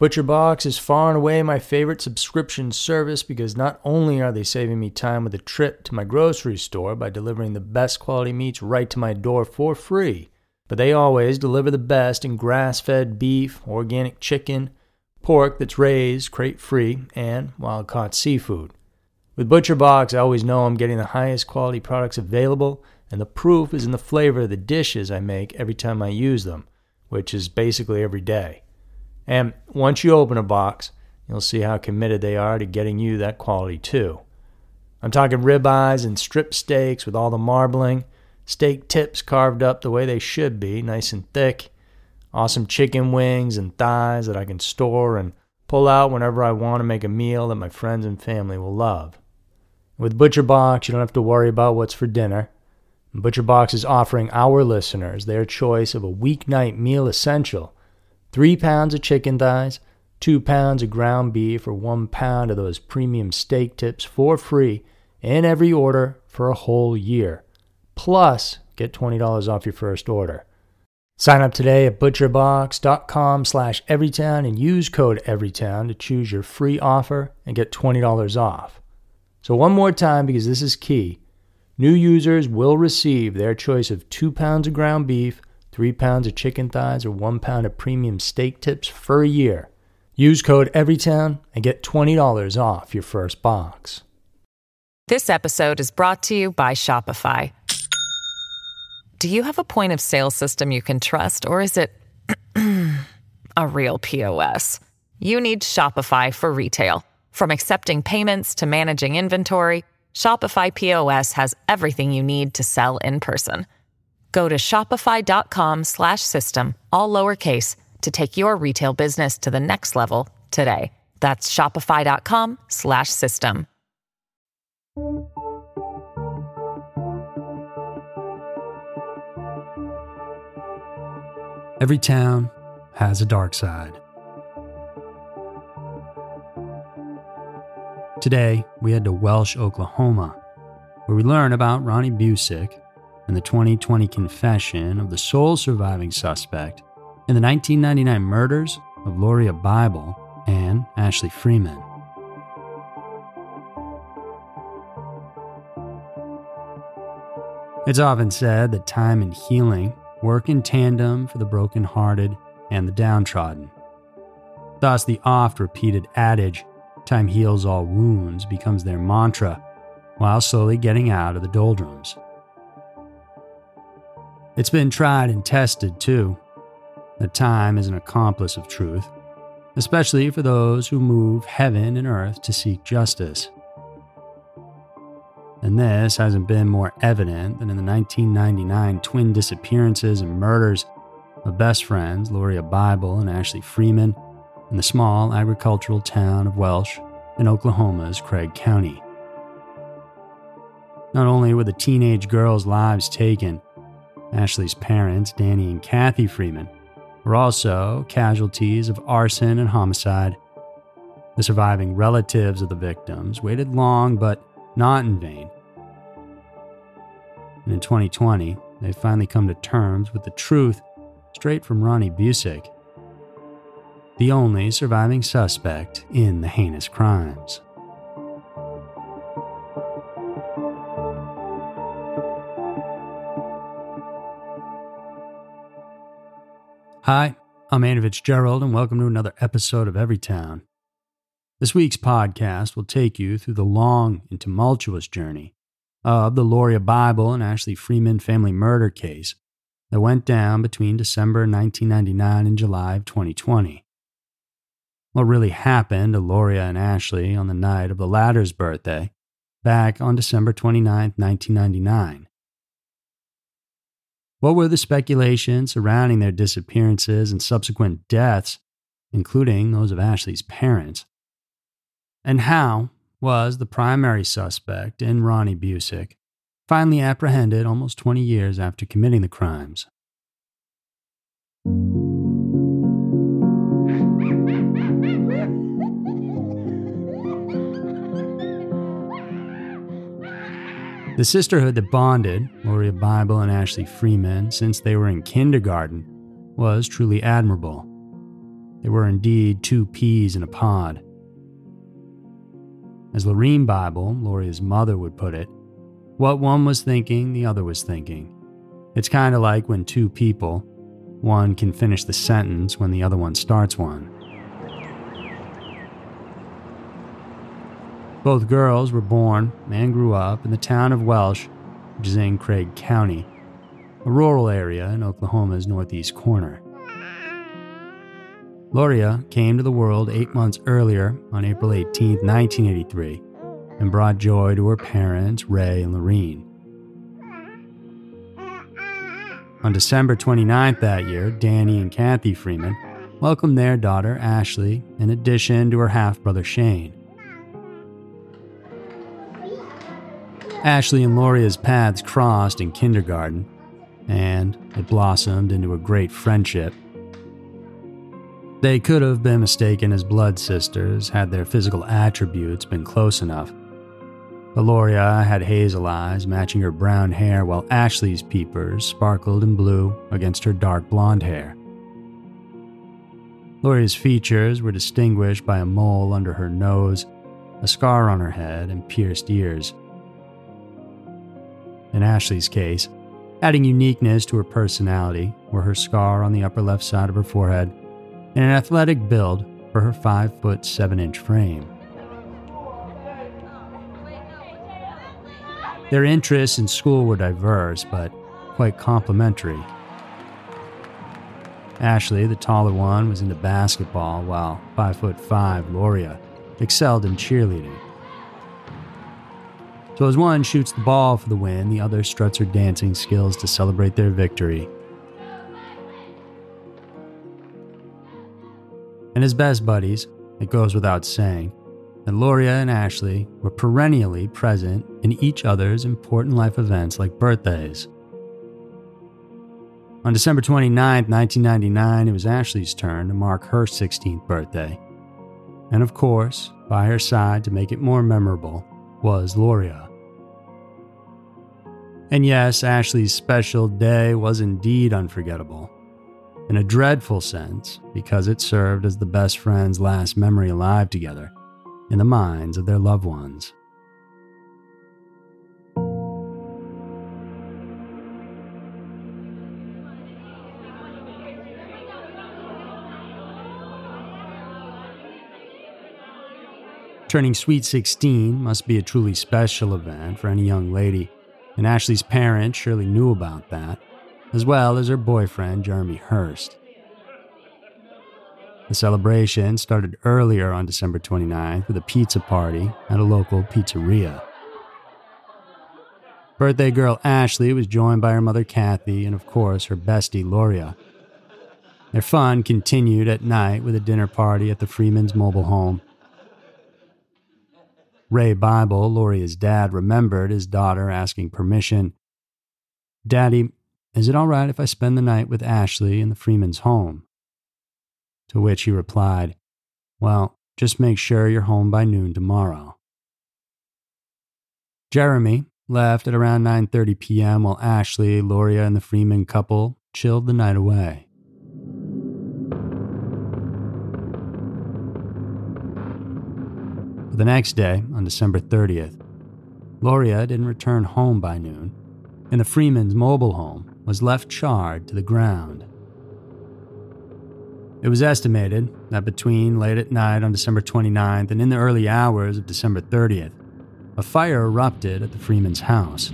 ButcherBox is far and away my favorite subscription service because not only are they saving me time with a trip to my grocery store by delivering the best quality meats right to my door for free, but they always deliver the best in grass fed beef, organic chicken, pork that's raised crate free, and wild caught seafood. With ButcherBox, I always know I'm getting the highest quality products available, and the proof is in the flavor of the dishes I make every time I use them, which is basically every day. And once you open a box, you'll see how committed they are to getting you that quality too. I'm talking ribeyes and strip steaks with all the marbling, steak tips carved up the way they should be, nice and thick, awesome chicken wings and thighs that I can store and pull out whenever I want to make a meal that my friends and family will love. With ButcherBox, you don't have to worry about what's for dinner. ButcherBox is offering our listeners their choice of a weeknight meal essential three pounds of chicken thighs, two pounds of ground beef, or one pound of those premium steak tips for free in every order for a whole year. Plus, get $20 off your first order. Sign up today at butcherbox.com slash everytown and use code everytown to choose your free offer and get $20 off. So one more time because this is key. New users will receive their choice of two pounds of ground beef, three pounds of chicken thighs, or one pound of premium steak tips for a year. Use code EVERYTOWN and get $20 off your first box. This episode is brought to you by Shopify. Do you have a point of sale system you can trust, or is it a real POS? You need Shopify for retail. From accepting payments to managing inventory, Shopify POS has everything you need to sell in person. Go to shopify.com slash system, all lowercase, to take your retail business to the next level today. That's shopify.com slash system. Every town has a dark side. Today, we head to Welch, Oklahoma, where we learn about Ronnie Busick and the 2020 confession of the sole surviving suspect in the 1999 murders of Lauria Bible and Ashley Freeman. It's often said that time and healing work in tandem for the broken-hearted and the downtrodden. Thus, the oft repeated adage, time heals all wounds, becomes their mantra while slowly getting out of the doldrums. It's been tried and tested too. That time is an accomplice of truth, especially for those who move heaven and earth to seek justice. And this hasn't been more evident than in the 1999 twin disappearances and murders of best friends Lauria Bible and Ashley Freeman in the small agricultural town of Welch in Oklahoma's Craig County. Not only were the teenage girls' lives taken, Ashley's parents, Danny and Kathy Freeman, were also casualties of arson and homicide. The surviving relatives of the victims waited long, but not in vain. And in 2020, they finally come to terms with the truth straight from Ronnie Busick, the only surviving suspect in the heinous crimes. Hi, I'm Andy Fitzgerald, and welcome to another episode of Everytown. This week's podcast will take you through the long and tumultuous journey of the Lauria Bible and Ashley Freeman family murder case that went down between December 1999 and July of 2020. What really happened to Lauria and Ashley on the night of the latter's birthday, back on December 29, 1999, what were the speculations surrounding their disappearances and subsequent deaths, including those of Ashley's parents? And how was the primary suspect in Ronnie Busick finally apprehended almost 20 years after committing the crimes? The sisterhood that bonded Lauria Bible and Ashley Freeman since they were in kindergarten was truly admirable. they were indeed two peas in a pod. As Lorene Bible, Lauria's mother, would put it, what one was thinking, the other was thinking. It's kind of like when two people, one can finish the sentence when the other one starts one. Both girls were born and grew up in the town of Welch, which is in Craig County, a rural area in Oklahoma's northeast corner. Lauria came to the world eight months earlier on April 18, 1983, and brought joy to her parents, Ray and Lorene. On December 29th that year, Danny and Kathy Freeman welcomed their daughter, Ashley, in addition to her half brother, Shane. Ashley and Lauria's paths crossed in kindergarten, and it blossomed into a great friendship. They could have been mistaken as blood sisters had their physical attributes been close enough. But Lauria had hazel eyes matching her brown hair, while Ashley's peepers sparkled in blue against her dark blonde hair. Lauria's features were distinguished by a mole under her nose, a scar on her head, and pierced ears. In Ashley's case, adding uniqueness to her personality were her scar on the upper left side of her forehead and an athletic build for her 5 foot 7 inch frame. Their interests in school were diverse, but quite complementary. Ashley, the taller one, was into basketball, while 5 foot 5 Lauria excelled in cheerleading. So as one shoots the ball for the win, the other struts her dancing skills to celebrate their victory. And as best buddies, it goes without saying that Lauria and Ashley were perennially present in each other's important life events like birthdays. On December 29, 1999, it was Ashley's turn to mark her 16th birthday. And of course, by her side to make it more memorable was Lauria. And yes, Ashley's special day was indeed unforgettable. In a dreadful sense, because it served as the best friend's last memory alive together in the minds of their loved ones. Turning Sweet 16 must be a truly special event for any young lady and Ashley's parents surely knew about that, as well as her boyfriend, Jeremy Hurst. The celebration started earlier on December 29th with a pizza party at a local pizzeria. Birthday girl Ashley was joined by her mother Kathy and, of course, her bestie Lauria. Their fun continued at night with a dinner party at the Freeman's mobile home Ray Bible, Lauria's dad, remembered his daughter asking permission. Daddy, is it all right if I spend the night with Ashley in the Freeman's home? To which he replied, Well, just make sure you're home by noon tomorrow. Jeremy left at around 9:30 p.m. while Ashley, Lauria, and the Freeman couple chilled the night away. The next day, on December 30th, Lauria didn't return home by noon, and the Freeman's mobile home was left charred to the ground. It was estimated that between late at night on December 29th and in the early hours of December 30th, a fire erupted at the Freeman's house.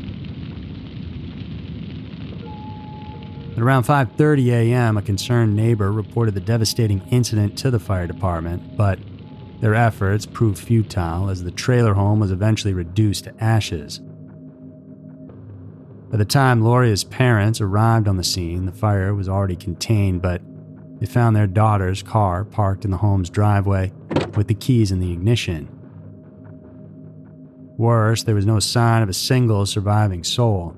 At around 5:30 a.m., a concerned neighbor reported the devastating incident to the fire department, but their efforts proved futile as the trailer home was eventually reduced to ashes. By the time Lauria's parents arrived on the scene, the fire was already contained, but they found their daughter's car parked in the home's driveway with the keys in the ignition. Worse, there was no sign of a single surviving soul.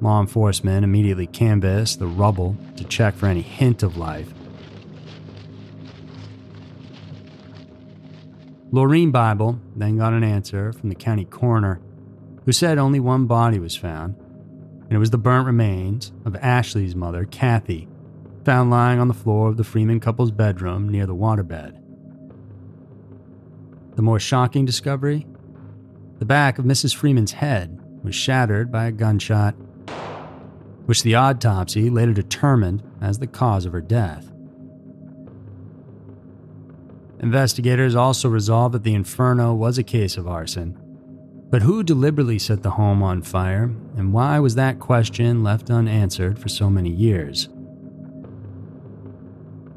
Law enforcement immediately canvassed the rubble to check for any hint of life, Lorene Bible then got an answer from the county coroner, who said only one body was found, and it was the burnt remains of Ashley's mother, Kathy, found lying on the floor of the Freeman couple's bedroom near the waterbed. The more shocking discovery the back of Mrs. Freeman's head was shattered by a gunshot, which the autopsy later determined as the cause of her death. Investigators also resolved that the inferno was a case of arson. But who deliberately set the home on fire, and why was that question left unanswered for so many years?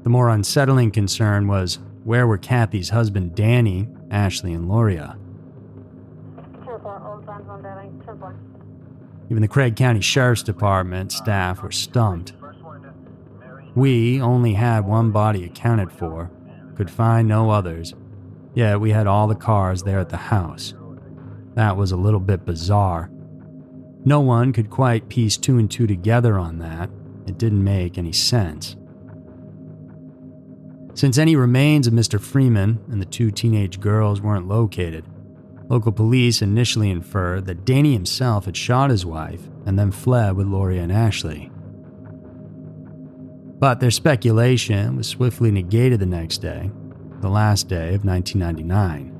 The more unsettling concern was where were Kathy's husband Danny, Ashley, and Lauria? Even the Craig County Sheriff's Department staff were stumped. We only had one body accounted for, could find no others, yet we had all the cars there at the house. That was a little bit bizarre. No one could quite piece two and two together on that. It didn't make any sense. Since any remains of Mr. Freeman and the two teenage girls weren't located, local police initially inferred that Danny himself had shot his wife and then fled with Lauria and Ashley. But their speculation was swiftly negated the next day, the last day of 1999.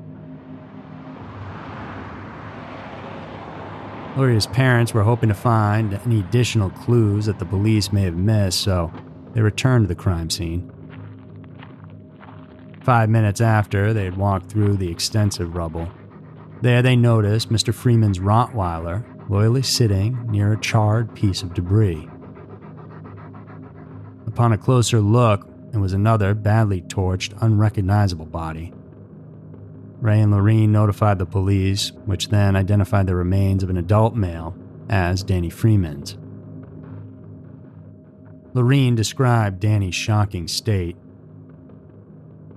Lauria's parents were hoping to find any additional clues that the police may have missed, so they returned to the crime scene. Five minutes after they had walked through the extensive rubble, there they noticed Mr. Freeman's Rottweiler loyally sitting near a charred piece of debris. Upon a closer look, it was another badly torched, unrecognizable body. Ray and Lorene notified the police, which then identified the remains of an adult male as Danny Freeman's. Lorene described Danny's shocking state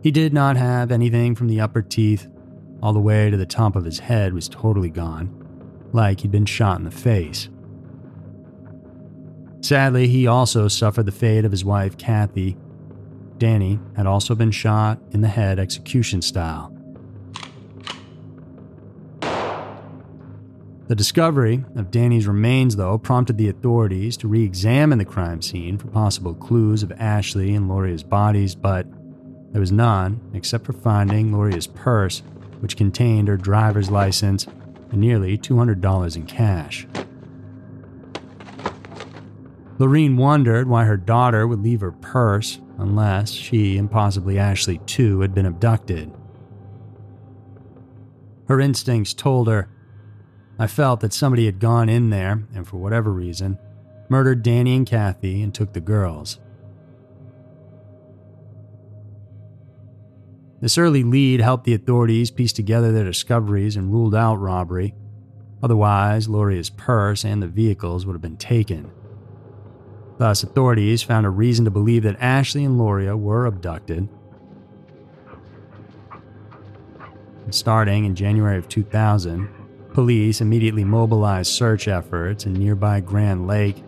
he did not have anything from the upper teeth all the way to the top of his head was totally gone, like he'd been shot in the face. Sadly, he also suffered the fate of his wife, Kathy. Danny had also been shot in the head execution style. The discovery of Danny's remains, though, prompted the authorities to re examine the crime scene for possible clues of Ashley and Lauria's bodies, but there was none, except for finding Lauria's purse, which contained her driver's license and nearly $200 in cash. Lorene wondered why her daughter would leave her purse unless she and possibly Ashley too had been abducted. Her instincts told her, I felt that somebody had gone in there and, for whatever reason, murdered Danny and Kathy and took the girls. This early lead helped the authorities piece together their discoveries and ruled out robbery. Otherwise, Lauria's purse and the vehicles would have been taken. Thus, authorities found a reason to believe that Ashley and Lauria were abducted. And starting in January of 2000, police immediately mobilized search efforts in nearby Grand Lake,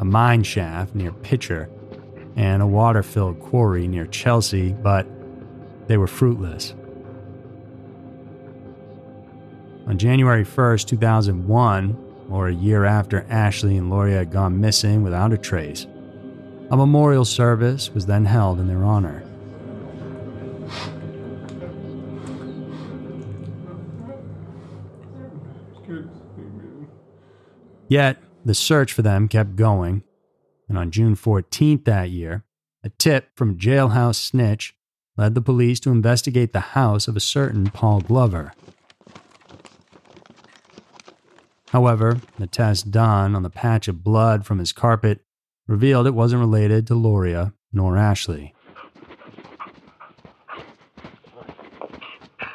a mine shaft near Pitcher, and a water filled quarry near Chelsea, but they were fruitless. On January 1st, 2001, or a year after Ashley and Lauria had gone missing without a trace, a memorial service was then held in their honor. Yet, the search for them kept going, and on June 14th that year, a tip from jailhouse snitch led the police to investigate the house of a certain Paul Glover. However, the test done on the patch of blood from his carpet revealed it wasn't related to Lauria nor Ashley.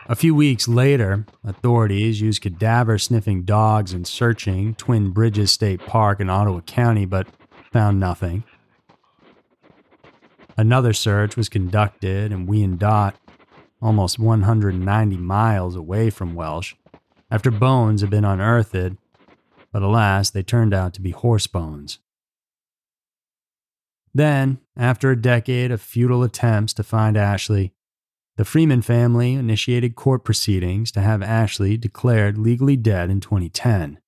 A few weeks later, authorities used cadaver sniffing dogs in searching Twin Bridges State Park in Ottawa County, but found nothing. Another search was conducted in Wyandotte, almost 190 miles away from Welch, after bones had been unearthed, but alas, they turned out to be horse bones. Then, after a decade of futile attempts to find Ashley, the Freeman family initiated court proceedings to have Ashley declared legally dead in 2010.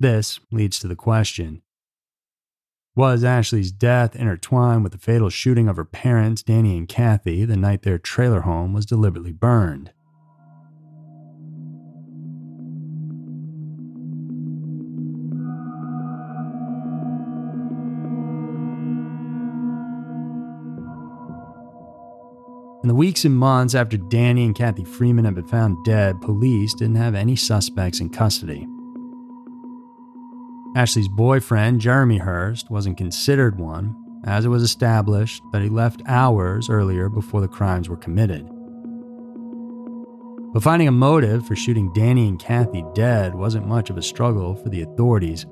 This leads to the question Was Ashley's death intertwined with the fatal shooting of her parents, Danny and Kathy, the night their trailer home was deliberately burned? In the weeks and months after Danny and Kathy Freeman had been found dead, police didn't have any suspects in custody. Ashley's boyfriend, Jeremy Hurst, wasn't considered one, as it was established that he left hours earlier before the crimes were committed. But finding a motive for shooting Danny and Kathy dead wasn't much of a struggle for the authorities,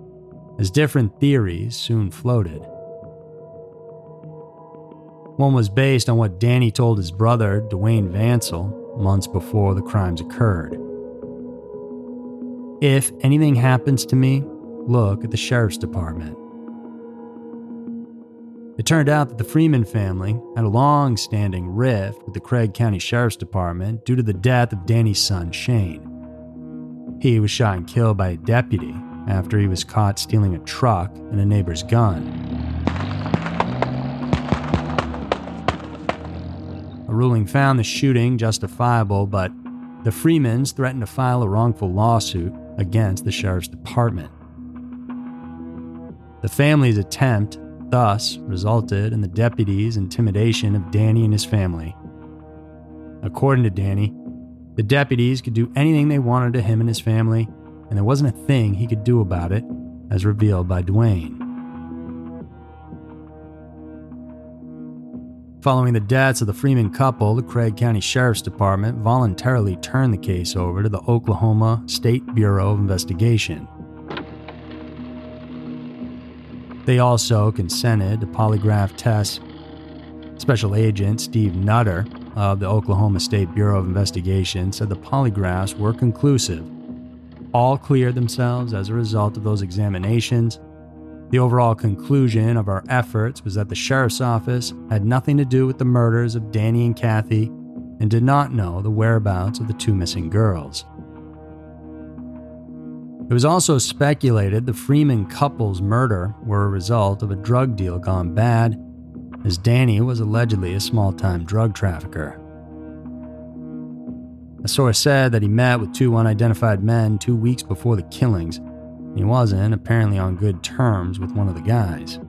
as different theories soon floated. One was based on what Danny told his brother, Dwayne Vansell, months before the crimes occurred. If anything happens to me, look at the sheriff's department. It turned out that the Freeman family had a long standing rift with the Craig County Sheriff's Department due to the death of Danny's son, Shane. He was shot and killed by a deputy after he was caught stealing a truck and a neighbor's gun. Ruling found the shooting justifiable, but the Freemans threatened to file a wrongful lawsuit against the sheriff's department. The family's attempt thus resulted in the deputy's intimidation of Danny and his family. According to Danny, the deputies could do anything they wanted to him and his family, and there wasn't a thing he could do about it, as revealed by Dwayne. Following the deaths of the Freeman couple, the Craig County Sheriff's Department voluntarily turned the case over to the Oklahoma State Bureau of Investigation. They also consented to polygraph tests. Special Agent Steve Nutter of the Oklahoma State Bureau of Investigation said the polygraphs were conclusive. All cleared themselves as a result of those examinations, the overall conclusion of our efforts was that the sheriff's office had nothing to do with the murders of Danny and Kathy and did not know the whereabouts of the two missing girls. It was also speculated the Freeman couple's murder were a result of a drug deal gone bad, as Danny was allegedly a small time drug trafficker. A source said that he met with two unidentified men two weeks before the killings he wasn't apparently on good terms with one of the guys.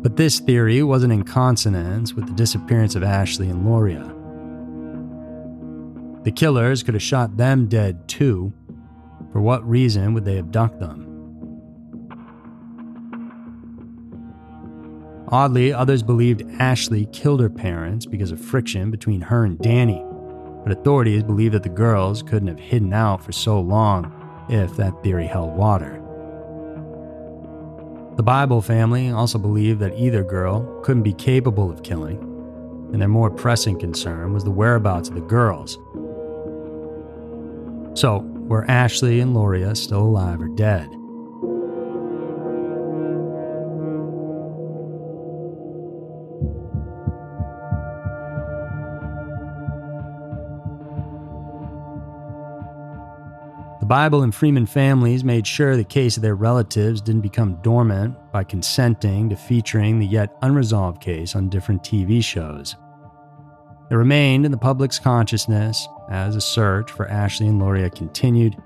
But this theory wasn't in consonance with the disappearance of Ashley and Lauria. The killers could have shot them dead too. For what reason would they abduct them? Oddly, others believed Ashley killed her parents because of friction between her and Danny, but authorities believe that the girls couldn't have hidden out for so long if that theory held water. The Bible family also believed that either girl couldn't be capable of killing, and their more pressing concern was the whereabouts of the girls. So, were Ashley and Lauria still alive or dead? Bible and Freeman families made sure the case of their relatives didn't become dormant by consenting to featuring the yet unresolved case on different TV shows. It remained in the public's consciousness as a search for Ashley and Lauria continued,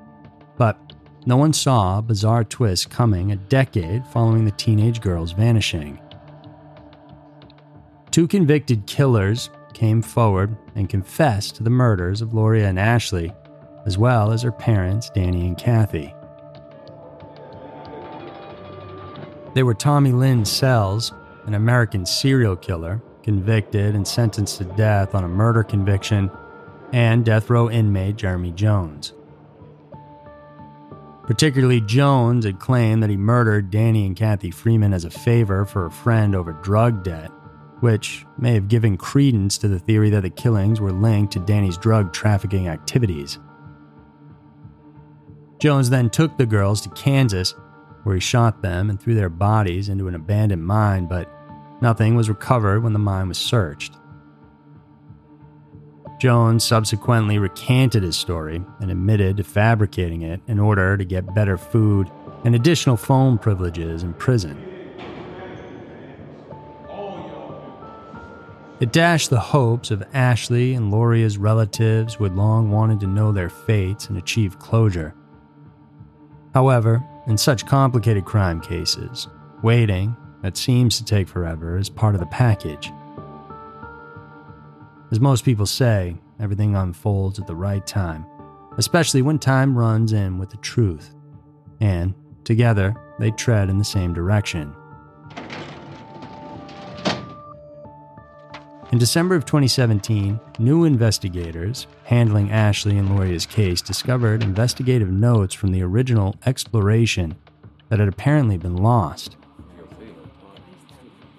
but no one saw a bizarre twist coming a decade following the teenage girl's vanishing. Two convicted killers came forward and confessed to the murders of Lauria and Ashley as well as her parents, Danny and Kathy. They were Tommy Lynn Sells, an American serial killer, convicted and sentenced to death on a murder conviction, and death row inmate Jeremy Jones. Particularly, Jones had claimed that he murdered Danny and Kathy Freeman as a favor for a friend over drug debt, which may have given credence to the theory that the killings were linked to Danny's drug trafficking activities. Jones then took the girls to Kansas, where he shot them and threw their bodies into an abandoned mine, but nothing was recovered when the mine was searched. Jones subsequently recanted his story and admitted to fabricating it in order to get better food and additional phone privileges in prison. It dashed the hopes of Ashley and Lauria's relatives who had long wanted to know their fates and achieve closure. However, in such complicated crime cases, waiting, that seems to take forever, is part of the package. As most people say, everything unfolds at the right time, especially when time runs in with the truth. And, together, they tread in the same direction. In December of 2017, new investigators handling Ashley and Lauria's case discovered investigative notes from the original exploration that had apparently been lost.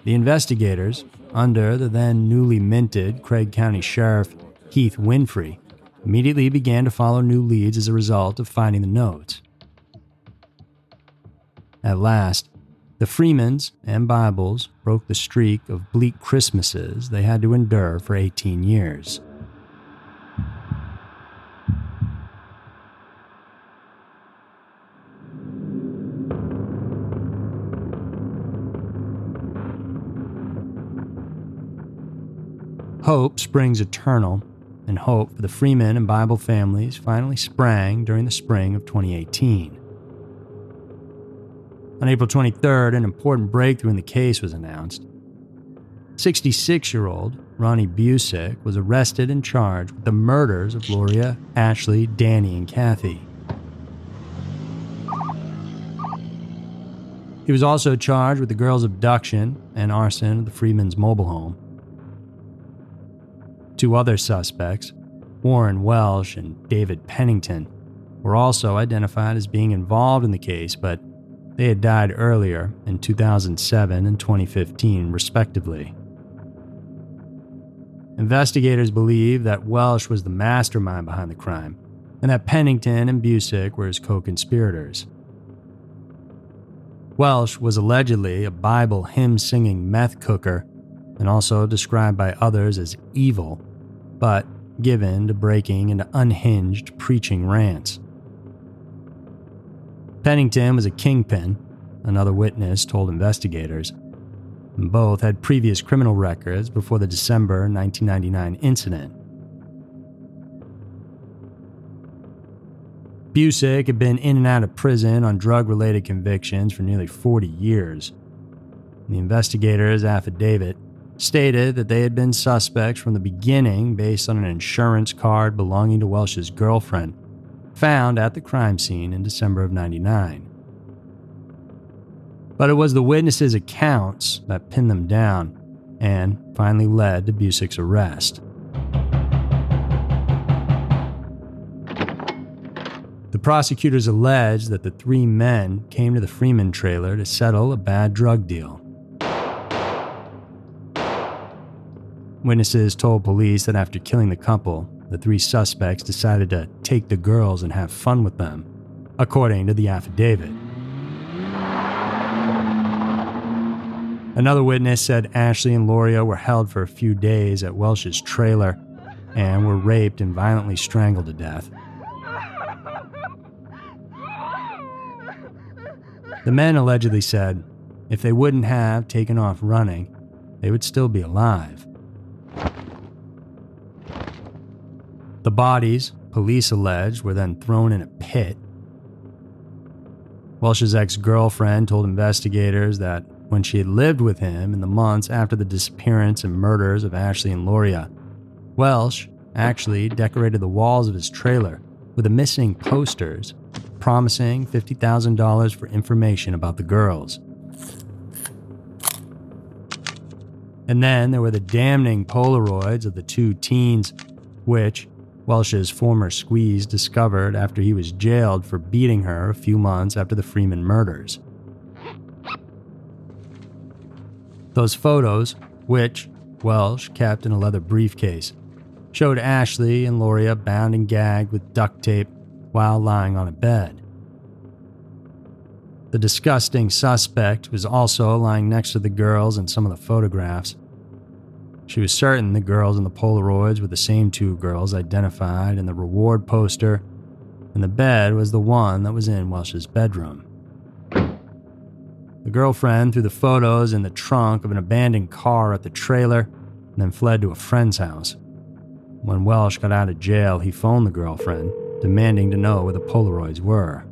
The investigators, under the then newly minted Craig County Sheriff Heath Winfrey, immediately began to follow new leads as a result of finding the notes. At last, the Freemans and Bibles broke the streak of bleak Christmases they had to endure for 18 years. Hope springs eternal, and hope for the Freeman and Bible families finally sprang during the spring of 2018. On April 23rd, an important breakthrough in the case was announced. 66 year old Ronnie Busick was arrested and charged with the murders of Lauria, Ashley, Danny, and Kathy. He was also charged with the girls' abduction and arson of the Freeman's mobile home. Two other suspects, Warren Welsh and David Pennington, were also identified as being involved in the case, but they had died earlier in 2007 and 2015, respectively. Investigators believe that Welsh was the mastermind behind the crime, and that Pennington and Busick were his co conspirators. Welsh was allegedly a Bible hymn singing meth cooker and also described by others as evil, but given to breaking into unhinged preaching rants. Pennington was a kingpin, another witness told investigators. Both had previous criminal records before the December 1999 incident. Busick had been in and out of prison on drug related convictions for nearly 40 years. The investigators' affidavit stated that they had been suspects from the beginning based on an insurance card belonging to Welsh's girlfriend found at the crime scene in December of 99. But it was the witnesses' accounts that pinned them down and finally led to Busick's arrest. The prosecutors alleged that the three men came to the Freeman trailer to settle a bad drug deal. Witnesses told police that after killing the couple, the three suspects decided to take the girls and have fun with them, according to the affidavit. Another witness said Ashley and Lauria were held for a few days at Welsh's trailer and were raped and violently strangled to death. The men allegedly said if they wouldn't have taken off running, they would still be alive. The bodies, police alleged, were then thrown in a pit. Welsh's ex girlfriend told investigators that when she had lived with him in the months after the disappearance and murders of Ashley and Lauria, Welsh actually decorated the walls of his trailer with the missing posters promising $50,000 for information about the girls. And then there were the damning Polaroids of the two teens, which, Welsh's former squeeze discovered after he was jailed for beating her a few months after the Freeman murders. Those photos, which Welsh kept in a leather briefcase, showed Ashley and Lauria bound and gagged with duct tape while lying on a bed. The disgusting suspect was also lying next to the girls in some of the photographs. She was certain the girls in the Polaroids were the same two girls identified in the reward poster, and the bed was the one that was in Welsh's bedroom. The girlfriend threw the photos in the trunk of an abandoned car at the trailer and then fled to a friend's house. When Welsh got out of jail, he phoned the girlfriend, demanding to know where the Polaroids were.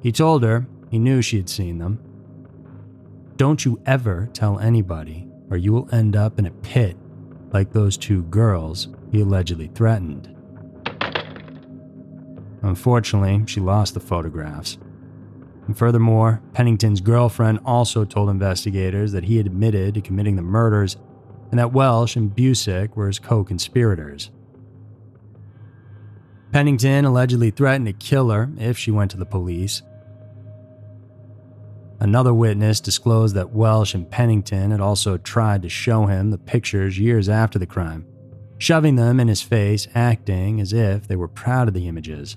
He told her he knew she had seen them. Don't you ever tell anybody, or you will end up in a pit like those two girls he allegedly threatened. Unfortunately, she lost the photographs. And furthermore, Pennington's girlfriend also told investigators that he had admitted to committing the murders and that Welsh and Busick were his co conspirators. Pennington allegedly threatened to kill her if she went to the police. Another witness disclosed that Welsh and Pennington had also tried to show him the pictures years after the crime, shoving them in his face, acting as if they were proud of the images.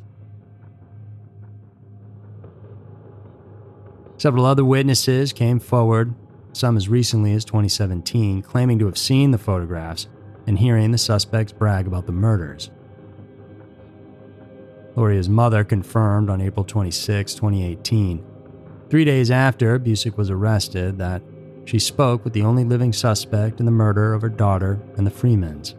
Several other witnesses came forward, some as recently as 2017, claiming to have seen the photographs and hearing the suspects brag about the murders. Lauria's mother confirmed on April 26, 2018, three days after Busick was arrested, that she spoke with the only living suspect in the murder of her daughter and the Freemans.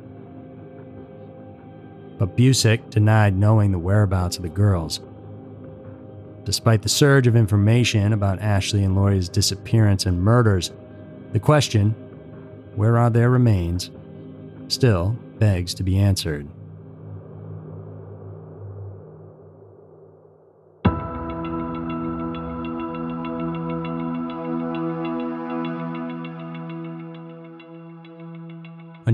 But Busick denied knowing the whereabouts of the girls Despite the surge of information about Ashley and Lori's disappearance and murders, the question, where are their remains, still begs to be answered.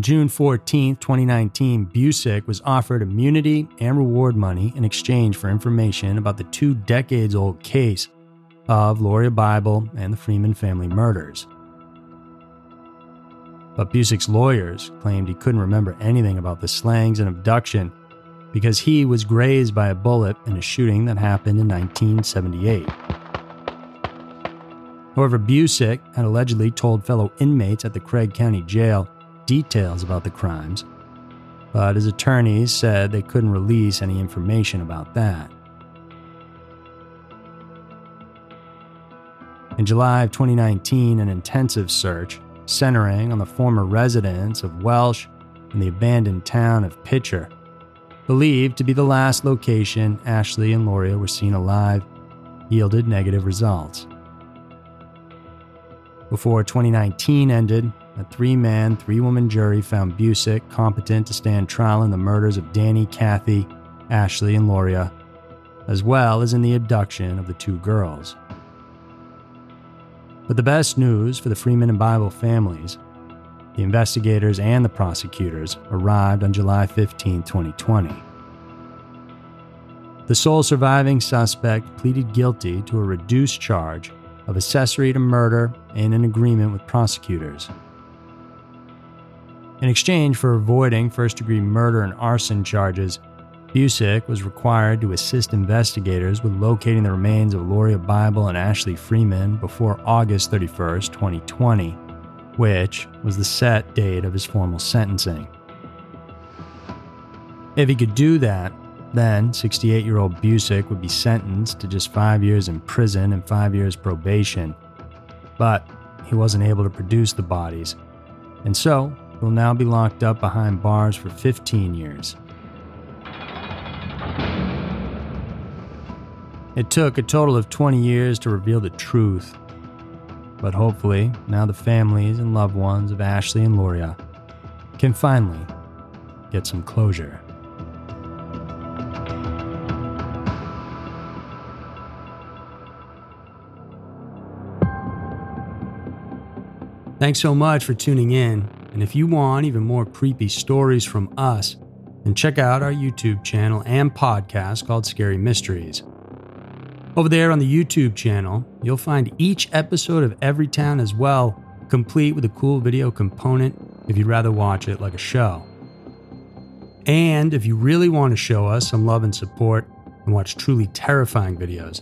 On June 14, 2019, Busick was offered immunity and reward money in exchange for information about the two decades old case of Lauria Bible and the Freeman family murders. But Busick's lawyers claimed he couldn't remember anything about the slangs and abduction because he was grazed by a bullet in a shooting that happened in 1978. However, Busick had allegedly told fellow inmates at the Craig County Jail details about the crimes, but his attorneys said they couldn't release any information about that. In July of 2019, an intensive search centering on the former residence of Welsh in the abandoned town of Pitcher, believed to be the last location Ashley and Lauria were seen alive, yielded negative results. Before 2019 ended, a three man, three woman jury found Busick competent to stand trial in the murders of Danny, Kathy, Ashley, and Lauria, as well as in the abduction of the two girls. But the best news for the Freeman and Bible families the investigators and the prosecutors arrived on July 15, 2020. The sole surviving suspect pleaded guilty to a reduced charge of accessory to murder in an agreement with prosecutors. In exchange for avoiding first degree murder and arson charges, Busick was required to assist investigators with locating the remains of Lauria Bible and Ashley Freeman before August 31, 2020, which was the set date of his formal sentencing. If he could do that, then 68 year old Busick would be sentenced to just five years in prison and five years probation. But he wasn't able to produce the bodies, and so will now be locked up behind bars for 15 years. It took a total of 20 years to reveal the truth. But hopefully, now the families and loved ones of Ashley and Lauria can finally get some closure. Thanks so much for tuning in. And if you want even more creepy stories from us, then check out our YouTube channel and podcast called Scary Mysteries. Over there on the YouTube channel, you'll find each episode of Every Town as well, complete with a cool video component if you'd rather watch it like a show. And if you really want to show us some love and support and watch truly terrifying videos,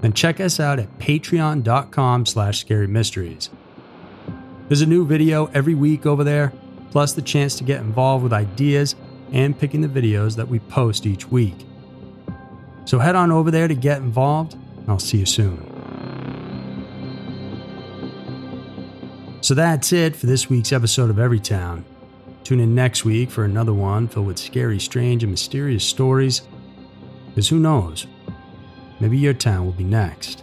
then check us out at patreon.com slash scary mysteries. There's a new video every week over there, plus the chance to get involved with ideas and picking the videos that we post each week. So head on over there to get involved I'll see you soon. So that's it for this week's episode of Everytown. Tune in next week for another one filled with scary, strange, and mysterious stories. Because who knows? Maybe your town will be next.